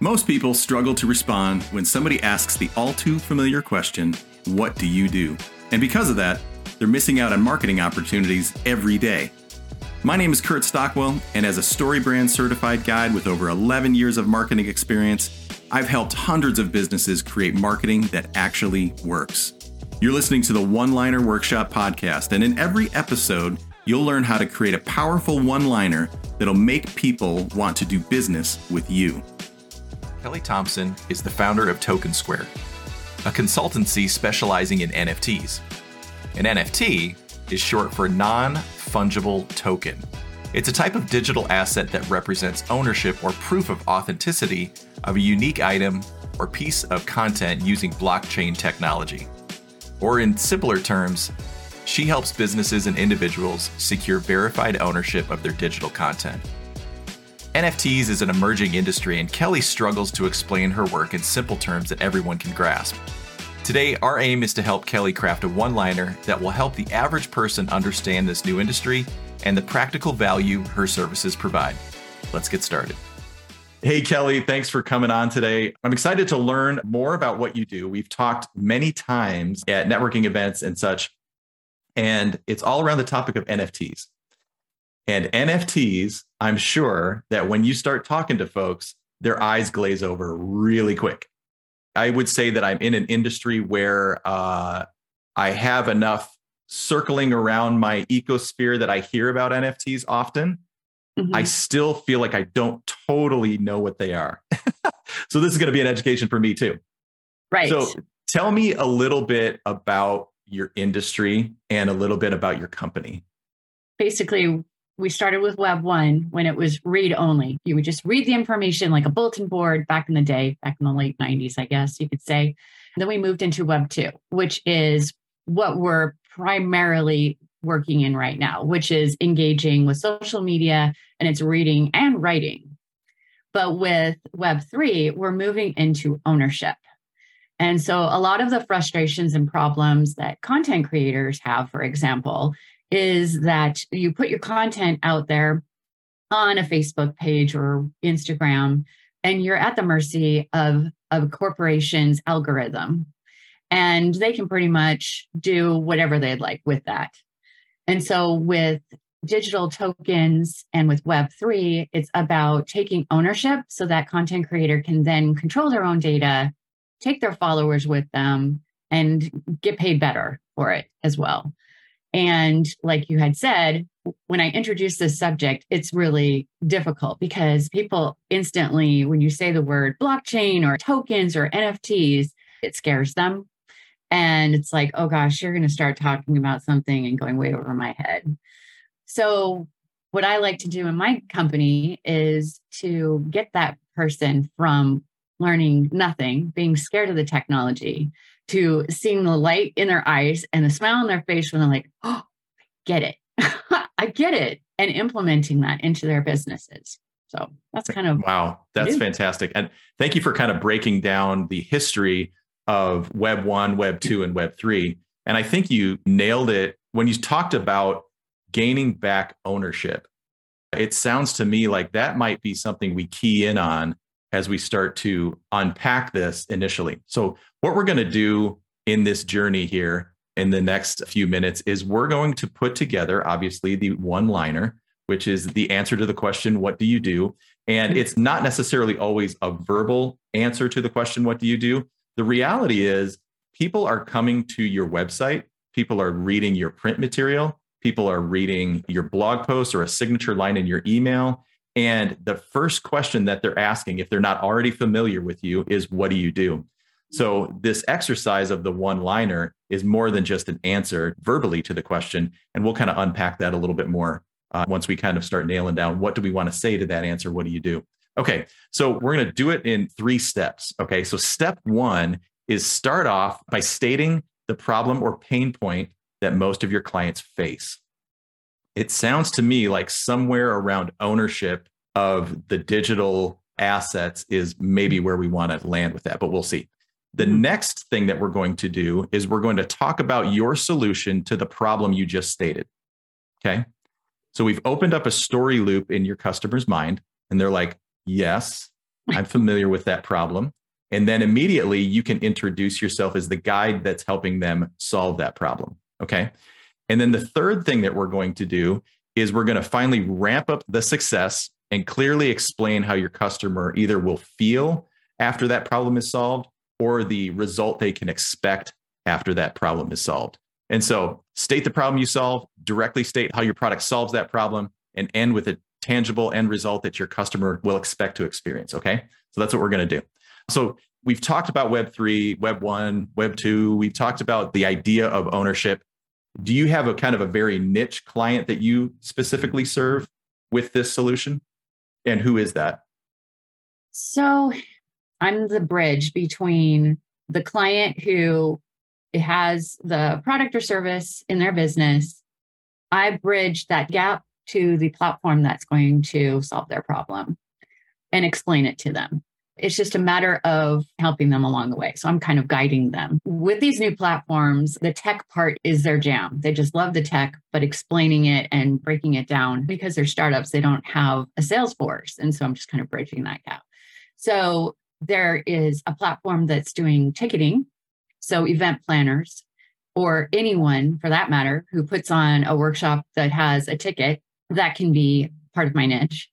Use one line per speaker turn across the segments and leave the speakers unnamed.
Most people struggle to respond when somebody asks the all too familiar question, What do you do? And because of that, they're missing out on marketing opportunities every day. My name is Kurt Stockwell, and as a StoryBrand certified guide with over 11 years of marketing experience, I've helped hundreds of businesses create marketing that actually works. You're listening to the One Liner Workshop podcast, and in every episode, you'll learn how to create a powerful one liner that'll make people want to do business with you. Kelli Thompson is the founder of Tokens Square, a consultancy specializing in NFTs. An NFT is short for non fungible token. It's a type of digital asset that represents ownership or proof of authenticity of a unique item or piece of content using blockchain technology. Or, in simpler terms, she helps businesses and individuals secure verified ownership of their digital content. NFTs is an emerging industry, and Kelli struggles to explain her work in simple terms that everyone can grasp. Today, our aim is to help Kelli craft a one liner that will help the average person understand this new industry and the practical value her services provide. Let's get started. Hey, Kelli, thanks for coming on today. I'm excited to learn more about what you do. We've talked many times at networking events and such, and it's all around the topic of NFTs. And NFTs, I'm sure that when you start talking to folks, their eyes glaze over really quick. I would say that I'm in an industry where uh, I have enough circling around my ecosphere that I hear about NFTs often mm-hmm. I still feel like I don't totally know what they are. so this is going to be an education for me too.
Right.
So tell me a little bit about your industry and a little bit about your company.
Basically, we started with Web 1 when it was read only. You would just read the information like a bulletin board back in the day, back in the late 90s, I guess you could say. And then we moved into Web 2, which is what we're primarily working in right now, which is engaging with social media and it's reading and writing. But with Web3, we're moving into ownership. And so a lot of the frustrations and problems that content creators have, for example, is that you put your content out there on a Facebook page or Instagram, and you're at the mercy of, of a corporation's algorithm. And they can pretty much do whatever they'd like with that. And so with digital tokens and with Web3, it's about taking ownership so that content creator can then control their own data, take their followers with them, and get paid better for it as well. And like you had said, when I introduce this subject, it's really difficult because people instantly, when you say the word blockchain or tokens or NFTs, it scares them. And it's like, oh gosh, you're going to start talking about something and going way over my head. So, what I like to do in my company is to get that person from learning nothing, being scared of the technology, to seeing the light in their eyes and the smile on their face when they're like, oh, I get it. I get it. And implementing that into their businesses. So that's kind of
wow, that's fantastic. And thank you for kind of breaking down the history of Web 1, Web 2, and Web 3. And I think you nailed it when you talked about gaining back ownership. It sounds to me like that might be something we key in on as we start to unpack this initially. So, what we're going to do in this journey here in the next few minutes is we're going to put together, obviously, the one liner, which is the answer to the question, What do you do? And it's not necessarily always a verbal answer to the question, What do you do? The reality is, people are coming to your website, people are reading your print material, people are reading your blog post or a signature line in your email. And the first question that they're asking, if they're not already familiar with you, is what do you do? So, this exercise of the one liner is more than just an answer verbally to the question. And we'll kind of unpack that a little bit more uh, once we kind of start nailing down what do we want to say to that answer? What do you do? Okay, so we're going to do it in three steps. Okay, so step one is start off by stating the problem or pain point that most of your clients face. It sounds to me like somewhere around ownership of the digital assets is maybe where we want to land with that, but we'll see. The mm-hmm. next thing that we're going to do is we're going to talk about your solution to the problem you just stated. Okay. So we've opened up a story loop in your customer's mind, and they're like, Yes, I'm familiar with that problem. And then immediately you can introduce yourself as the guide that's helping them solve that problem. Okay. And then the third thing that we're going to do is we're going to finally ramp up the success and clearly explain how your customer either will feel after that problem is solved or the result they can expect after that problem is solved. And so, state the problem you solve, directly state how your product solves that problem, and end with a tangible end result that your customer will expect to experience. Okay. So, that's what we're going to do. So, we've talked about Web3, Web1, Web2. We've talked about the idea of ownership. Do you have a kind of a very niche client that you specifically serve with this solution? And who is that?
So, I'm the bridge between the client who has the product or service in their business. I bridge that gap to the platform that's going to solve their problem and explain it to them. It's just a matter of helping them along the way. So I'm kind of guiding them. With these new platforms, the tech part is their jam. They just love the tech, but explaining it and breaking it down because they're startups, they don't have a sales force. And so I'm just kind of bridging that gap. So there is a platform that's doing ticketing. So event planners or anyone for that matter who puts on a workshop that has a ticket, that can be part of my niche.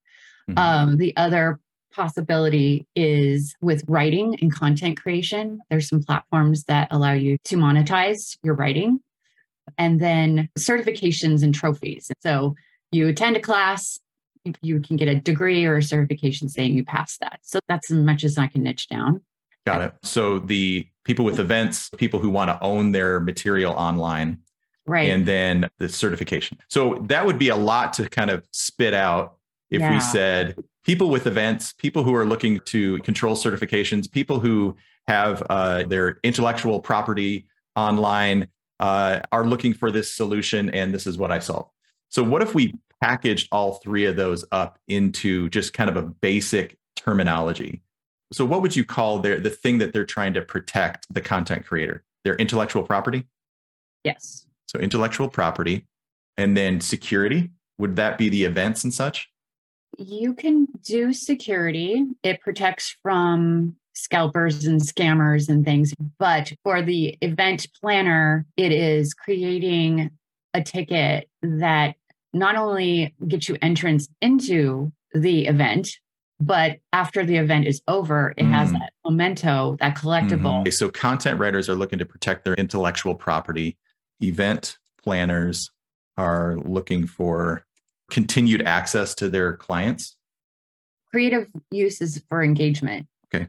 Mm-hmm. Um, the other possibility is with writing and content creation. There's some platforms that allow you to monetize your writing. And then certifications and trophies. So you attend a class, you can get a degree or a certification saying you passed that. So that's as much as I can niche down.
Got it. So the people with events, people who want to own their material online.
Right.
And then the certification. So that would be a lot to kind of spit out if yeah. we said people with events, people who are looking to control certifications, people who have uh, their intellectual property online uh, are looking for this solution, and this is what I solve. So, what if we packaged all three of those up into just kind of a basic terminology. So what would you call their the thing that they're trying to protect the content creator? Their intellectual property?
Yes.
So intellectual property and then security, would that be the events and such?
You can do security. It protects from scalpers and scammers and things. But for the event planner, it is creating a ticket that not only gets you entrance into the event, but after the event is over, it mm. has that memento, that collectible. Mm-hmm.
Okay, so content writers are looking to protect their intellectual property. Event planners are looking for continued access to their clients.
Creative uses for engagement.
Okay.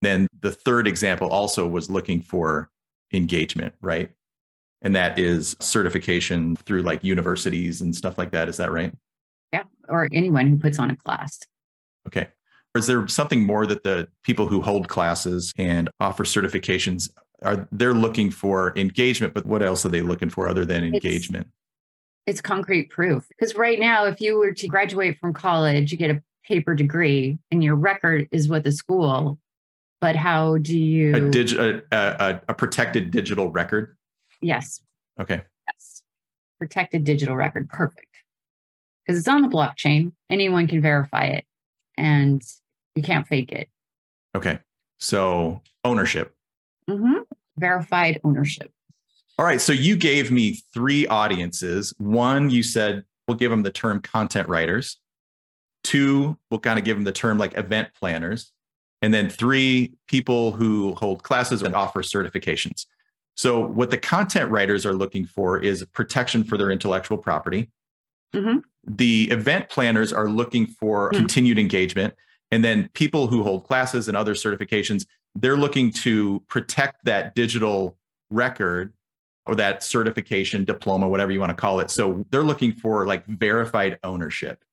Then the third example also was looking for engagement, right? and that is certification through like universities and stuff like that. Is that right?
Yeah, or anyone who puts on a class.
Okay. Or Is there something more that the people who hold classes and offer certifications are they're looking for engagement, but what else are they looking for other than engagement?
It's, concrete proof. Because right now, if you were to graduate from college, you get a paper degree and your record is with the school. But how do you
a, dig, a, a, a protected digital record?
Yes.
Okay.
Yes. Protected digital record. Perfect. Because it's on the blockchain. Anyone can verify it and you can't fake it.
Okay. So ownership.
Mm-hmm. Verified ownership.
All right. So you gave me three audiences. One, you said we'll give them the term content writers. Two, we'll kind of give them the term like event planners. And then three, people who hold classes and offer certifications. So, what the content writers are looking for is protection for their intellectual property. Mm-hmm. The event planners are looking for mm-hmm. continued engagement. And then people who hold classes and other certifications, they're looking to protect that digital record or that certification, diploma, whatever you want to call it. So they're looking for like verified ownership.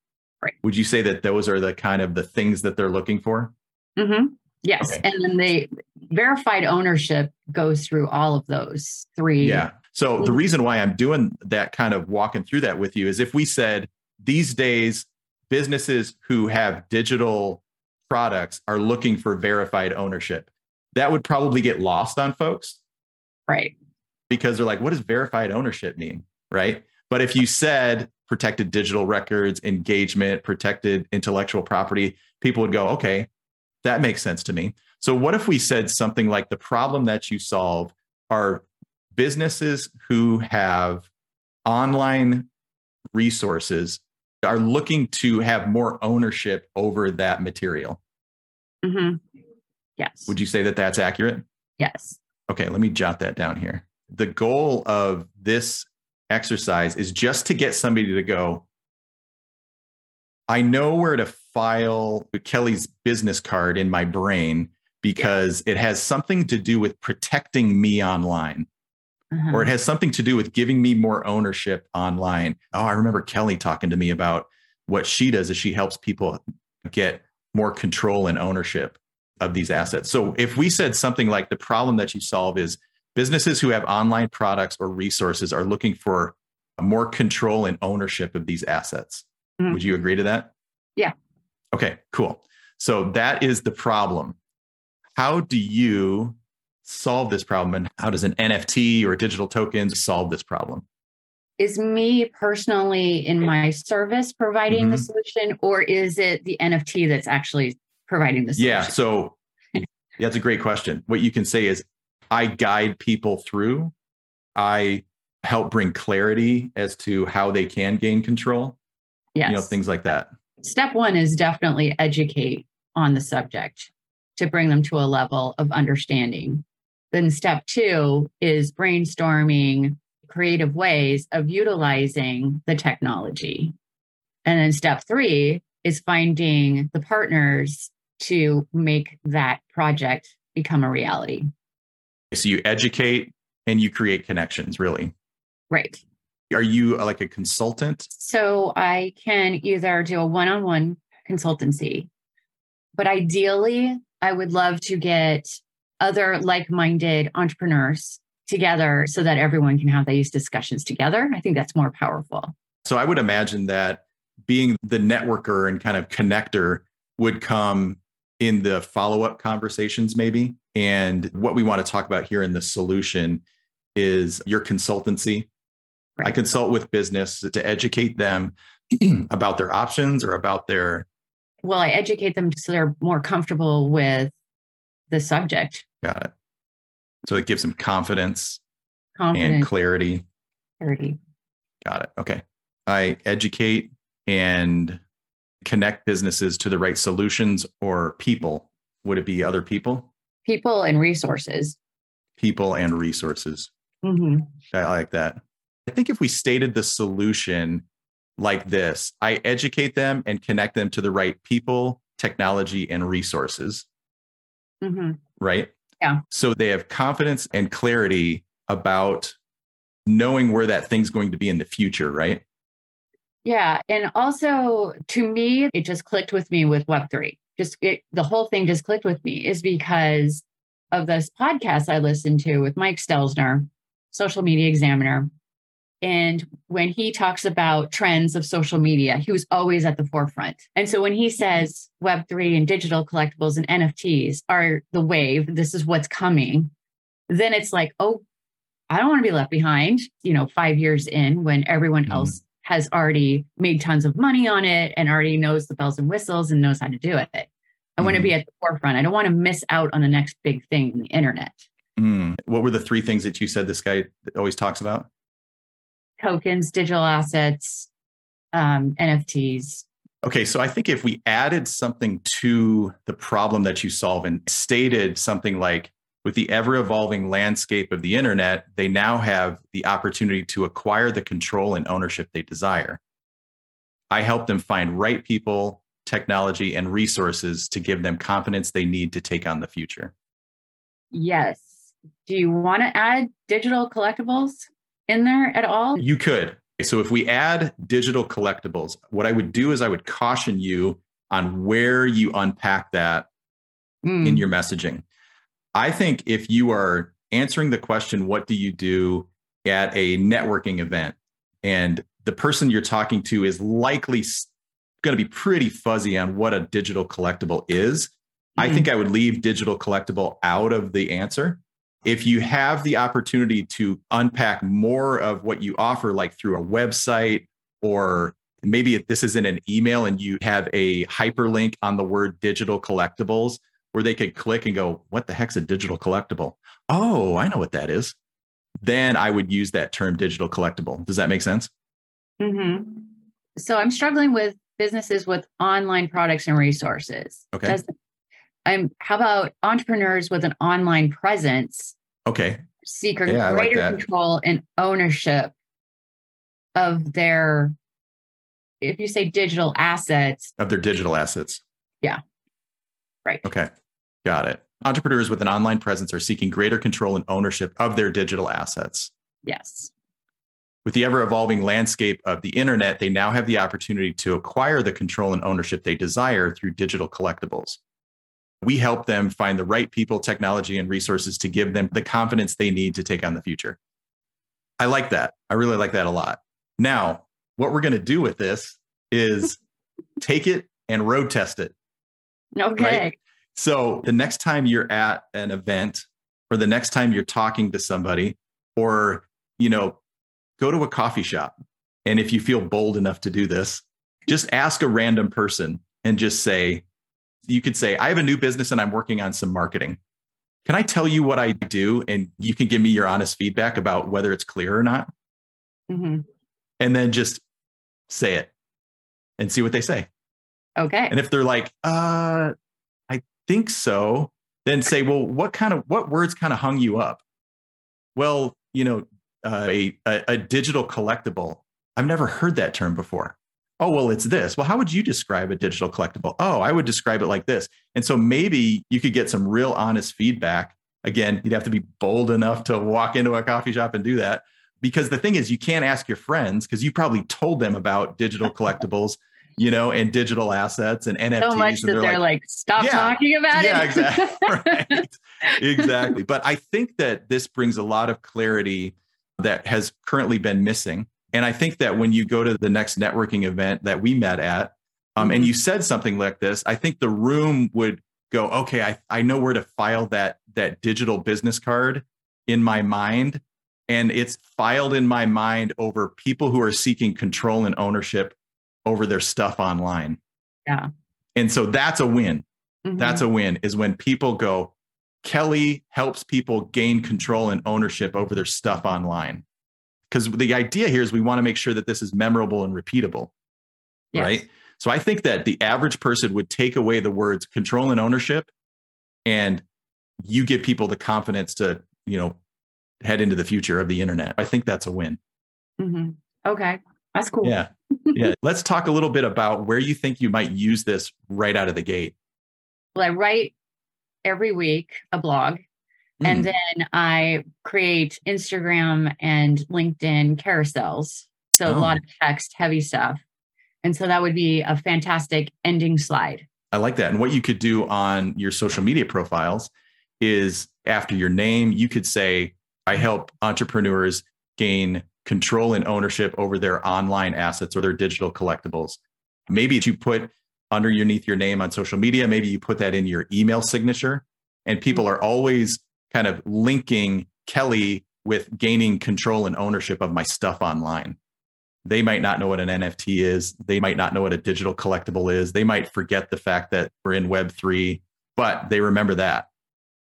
Right.
Would you say that those are the kind of the things that they're looking for?
Mm-hmm. Yes. Okay. And then the verified ownership goes through all of those three.
Yeah. So the mm-hmm. reason why I'm doing that kind of walking through that with you is if we said these days, businesses who have digital products are looking for verified ownership, that would probably get lost on folks.
Right.
Because they're like, what does verified ownership mean? Right. But if you said protected digital records, engagement, protected intellectual property, people would go, okay, That makes sense to me. So, what if we said something like the problem that you solve are businesses who have online resources are looking to have more ownership over that material?
Mm-hmm. Yes.
Would you say that that's accurate?
Yes.
Okay, let me jot that down here. The goal of this exercise is just to get somebody to go, I know where to file Kelli's business card in my brain because it has something to do with protecting me online. Uh-huh. Or it has something to do with giving me more ownership online. Oh, I remember Kelli talking to me about what she does is she helps people get more control and ownership of these assets. So if we said something like the problem that you solve is businesses who have online products or resources are looking for more control and ownership of these assets. Mm-hmm. Would you agree to that?
Yeah.
Okay, cool. So that is the problem. How do you solve this problem and how does an NFT or digital tokens solve this problem?
Is me personally in my service providing mm-hmm. the solution or is it the NFT that's actually providing the solution?
Yeah, so that's a great question. What you can say is I guide people through. I help bring clarity as to how they can gain control.
Yes.
You know, things like that.
Step one is definitely educate on the subject to bring them to a level of understanding. Then step two is brainstorming creative ways of utilizing the technology. And then step three is finding the partners to make that project become a reality.
So you educate and you create connections, really.
Right.
Are you uh, like a consultant?
So I can either do a one on one consultancy, but ideally, I would love to get other like minded entrepreneurs together so that everyone can have these discussions together. I think that's more powerful.
So I would imagine that being the networker and kind of connector would come in the follow up conversations, maybe. And what we want to talk about here in the solution is your consultancy Right. I consult with business to educate them about their options or about their.
Well, I educate them so they're more comfortable with the subject.
Got it. So it gives them confidence, confidence. and clarity.
Clarity.
Got it. Okay. I educate and connect businesses to the right solutions or people. Would it be other people?
People and resources.
People and resources. Mm-hmm. I like that. I think if we stated the solution like this, I educate them and connect them to the right people, technology, and resources. Mm-hmm. Right?
Yeah.
So they have confidence and clarity about knowing where that thing's going to be in the future, right?
Yeah. And also to me, it just clicked with me with Web3. Just it, the whole thing just clicked with me is because of this podcast I listened to with Mike Stelzner, social media examiner. And when he talks about trends of social media, he was always at the forefront. And so when he says Web3 and digital collectibles and NFTs are the wave, this is what's coming, then it's like, oh, I don't want to be left behind, you know, five years in when everyone mm-hmm. else has already made tons of money on it and already knows the bells and whistles and knows how to do it. I mm-hmm. want to be at the forefront. I don't want to miss out on the next big thing in the internet.
Mm. What were the three things that you said this guy always talks about?
tokens, digital assets, um, NFTs.
Okay, so I think if we added something to the problem that you solve and stated something like, with the ever evolving landscape of the internet, they now have the opportunity to acquire the control and ownership they desire. I help them find right people, technology, and resources to give them confidence they need to take on the future.
Yes. Do you want to add digital collectibles? in there at all?
You could. So if we add digital collectibles, what I would do is I would caution you on where you unpack that mm. in your messaging. I think if you are answering the question, what do you do at a networking event? And the person you're talking to is likely going to be pretty fuzzy on what a digital collectible is. Mm. I think I would leave digital collectible out of the answer if you have the opportunity to unpack more of what you offer, like through a website, or maybe if this is in an email and you have a hyperlink on the word digital collectibles, where they could click and go, what the heck's a digital collectible? Oh, I know what that is. Then I would use that term digital collectible. Does that make sense?
Mm-hmm. So I'm struggling with businesses with online products and resources.
Okay.
Does, I'm, um, how about entrepreneurs with an online presence
Okay.
seek
Yeah, I like
greater control and ownership of their, if you say digital assets,
Of their digital assets.
Yeah. Right.
Okay. Got it. Entrepreneurs with an online presence are seeking greater control and ownership of their digital assets.
yes.
With the ever evolving landscape of the internet, they now have the opportunity to acquire the control and ownership they desire through digital collectibles. We help them find the right people, technology, and resources to give them the confidence they need to take on the future. I like that. I really like that a lot. Now, what we're going to do with this is take it and road test it.
Okay.
So the next time you're at an event or the next time you're talking to somebody or, you know, go to a coffee shop. And if you feel bold enough to do this, just ask a random person and just say, you could say, I have a new business and I'm working on some marketing. Can I tell you what I do? And you can give me your honest feedback about whether it's clear or not.
Mhm.
And then just say it and see what they say.
Okay.
And if they're like, uh, I think so, then say, well, what kind of what words kind of hung you up? Well, you know, uh, a, a a digital collectible. I've never heard that term before. Oh, well, it's this. Well, how would you describe a digital collectible? Oh, I would describe it like this. And so maybe you could get some real honest feedback. Again, you'd have to be bold enough to walk into a coffee shop and do that. Because the thing is, you can't ask your friends because you probably told them about digital collectibles, you know, and digital assets and NFTs.
so much that they're like, stop
Yeah.
talking about
yeah,
it.
exactly. right. Exactly. But I think that this brings a lot of clarity that has currently been missing. And I think that when you go to the next networking event that we met at, um, and you said something like this, I think the room would go, okay, I, I know where to file that that digital business card in my mind. And it's filed in my mind over people who are seeking control and ownership over their stuff online.
Yeah.
And so that's a win
Mhm.
that's a win is when people go kelli helps people gain control and ownership over their stuff online because the idea here is we want to make sure that this is memorable and repeatable
Yes.
right so i think that the average person would take away the words control and ownership and you give people the confidence to you know head into the future of the internet i think that's a win
Mhm. Okay. That's cool.
yeah yeah let's talk a little bit about where you think you might use this right out of the gate
Well, I write every week a blog
Mm,
and then I create Instagram and LinkedIn carousels. So a
Oh.
lot of text, heavy stuff. And so that would be a fantastic ending slide.
I like that. And what you could do on your social media profiles is after your name, you could say, I help entrepreneurs gain control and ownership over their online assets or their digital collectibles. Maybe you put underneath your name on social media, maybe you put that in your email signature. And people are always kind of linking Kelli with gaining control and ownership of my stuff online. They might not know what an NFT is. They might not know what a digital collectible is. They might forget the fact that we're in Web3, but they remember that.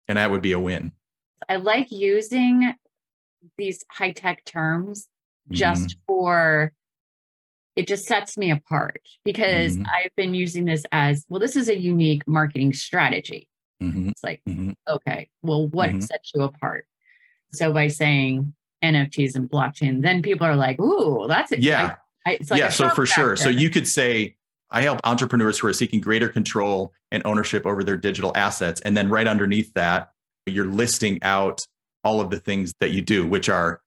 And that would be a win.
I like using these high tech terms just
Mm-hmm.
for it just sets me apart because
Mhm.
I've been using this as well, this is a unique marketing strategy.
Mhm,
It's like,
mhm.
okay, well, what
Mhm.
sets you apart? So by saying NFTs and blockchain, then people are like, ooh, that's it.
Yeah.
I, I, it's like
yeah. So for sure. So you could say, I help entrepreneurs who are seeking greater control and ownership over their digital assets. And then right underneath that, you're listing out all of the things that you do, which are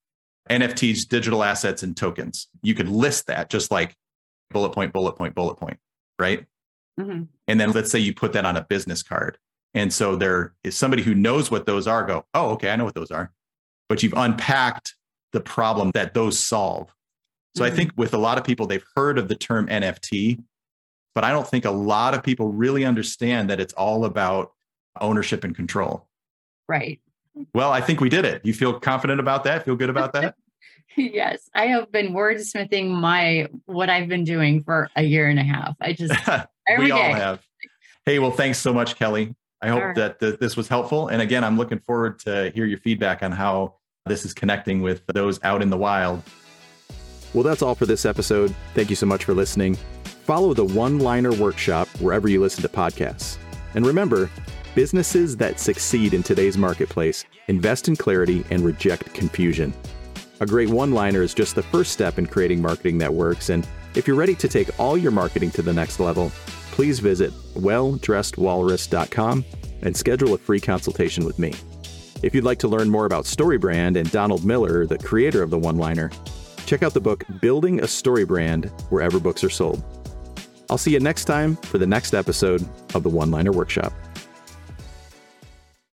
NFTs, digital assets, and tokens. You could list that just like bullet point, bullet point, bullet point, right?
Mhm.
And then let's say you put that on a business card. And so there is somebody who knows what those are, go, oh, okay, I know what those are. But you've unpacked the problem that those solve. So I
Mhm.
think with a lot of people, they've heard of the term NFT, but I don't think a lot of people really understand that it's all about ownership and control.
right.
Well, I think we did it. You feel confident about that? Feel good about that?
yes. I have been wordsmithing my what I've been doing for a year and a half. I just every
we
day.
all have. Hey, well, thanks so much, Kelli.
I hope right. that th- this was helpful. And again, I'm looking forward to hear your feedback on how this is connecting with those out in the wild.
Well, that's all for this episode. Thank you so much for listening. Follow the One Liner Workshop wherever you listen to podcasts. And remember, businesses that succeed in today's marketplace invest in clarity and reject confusion. A great one liner is just the first step in creating marketing that works. And if you're ready to take all your marketing to the next level, please visit welldressedwalrus.com and schedule a free consultation with me. If you'd like to learn more about StoryBrand and Donald Miller, the creator of the one liner, check out the book Building a Story Brand wherever books are sold. I'll see you next time for the next episode of the One Liner Workshop.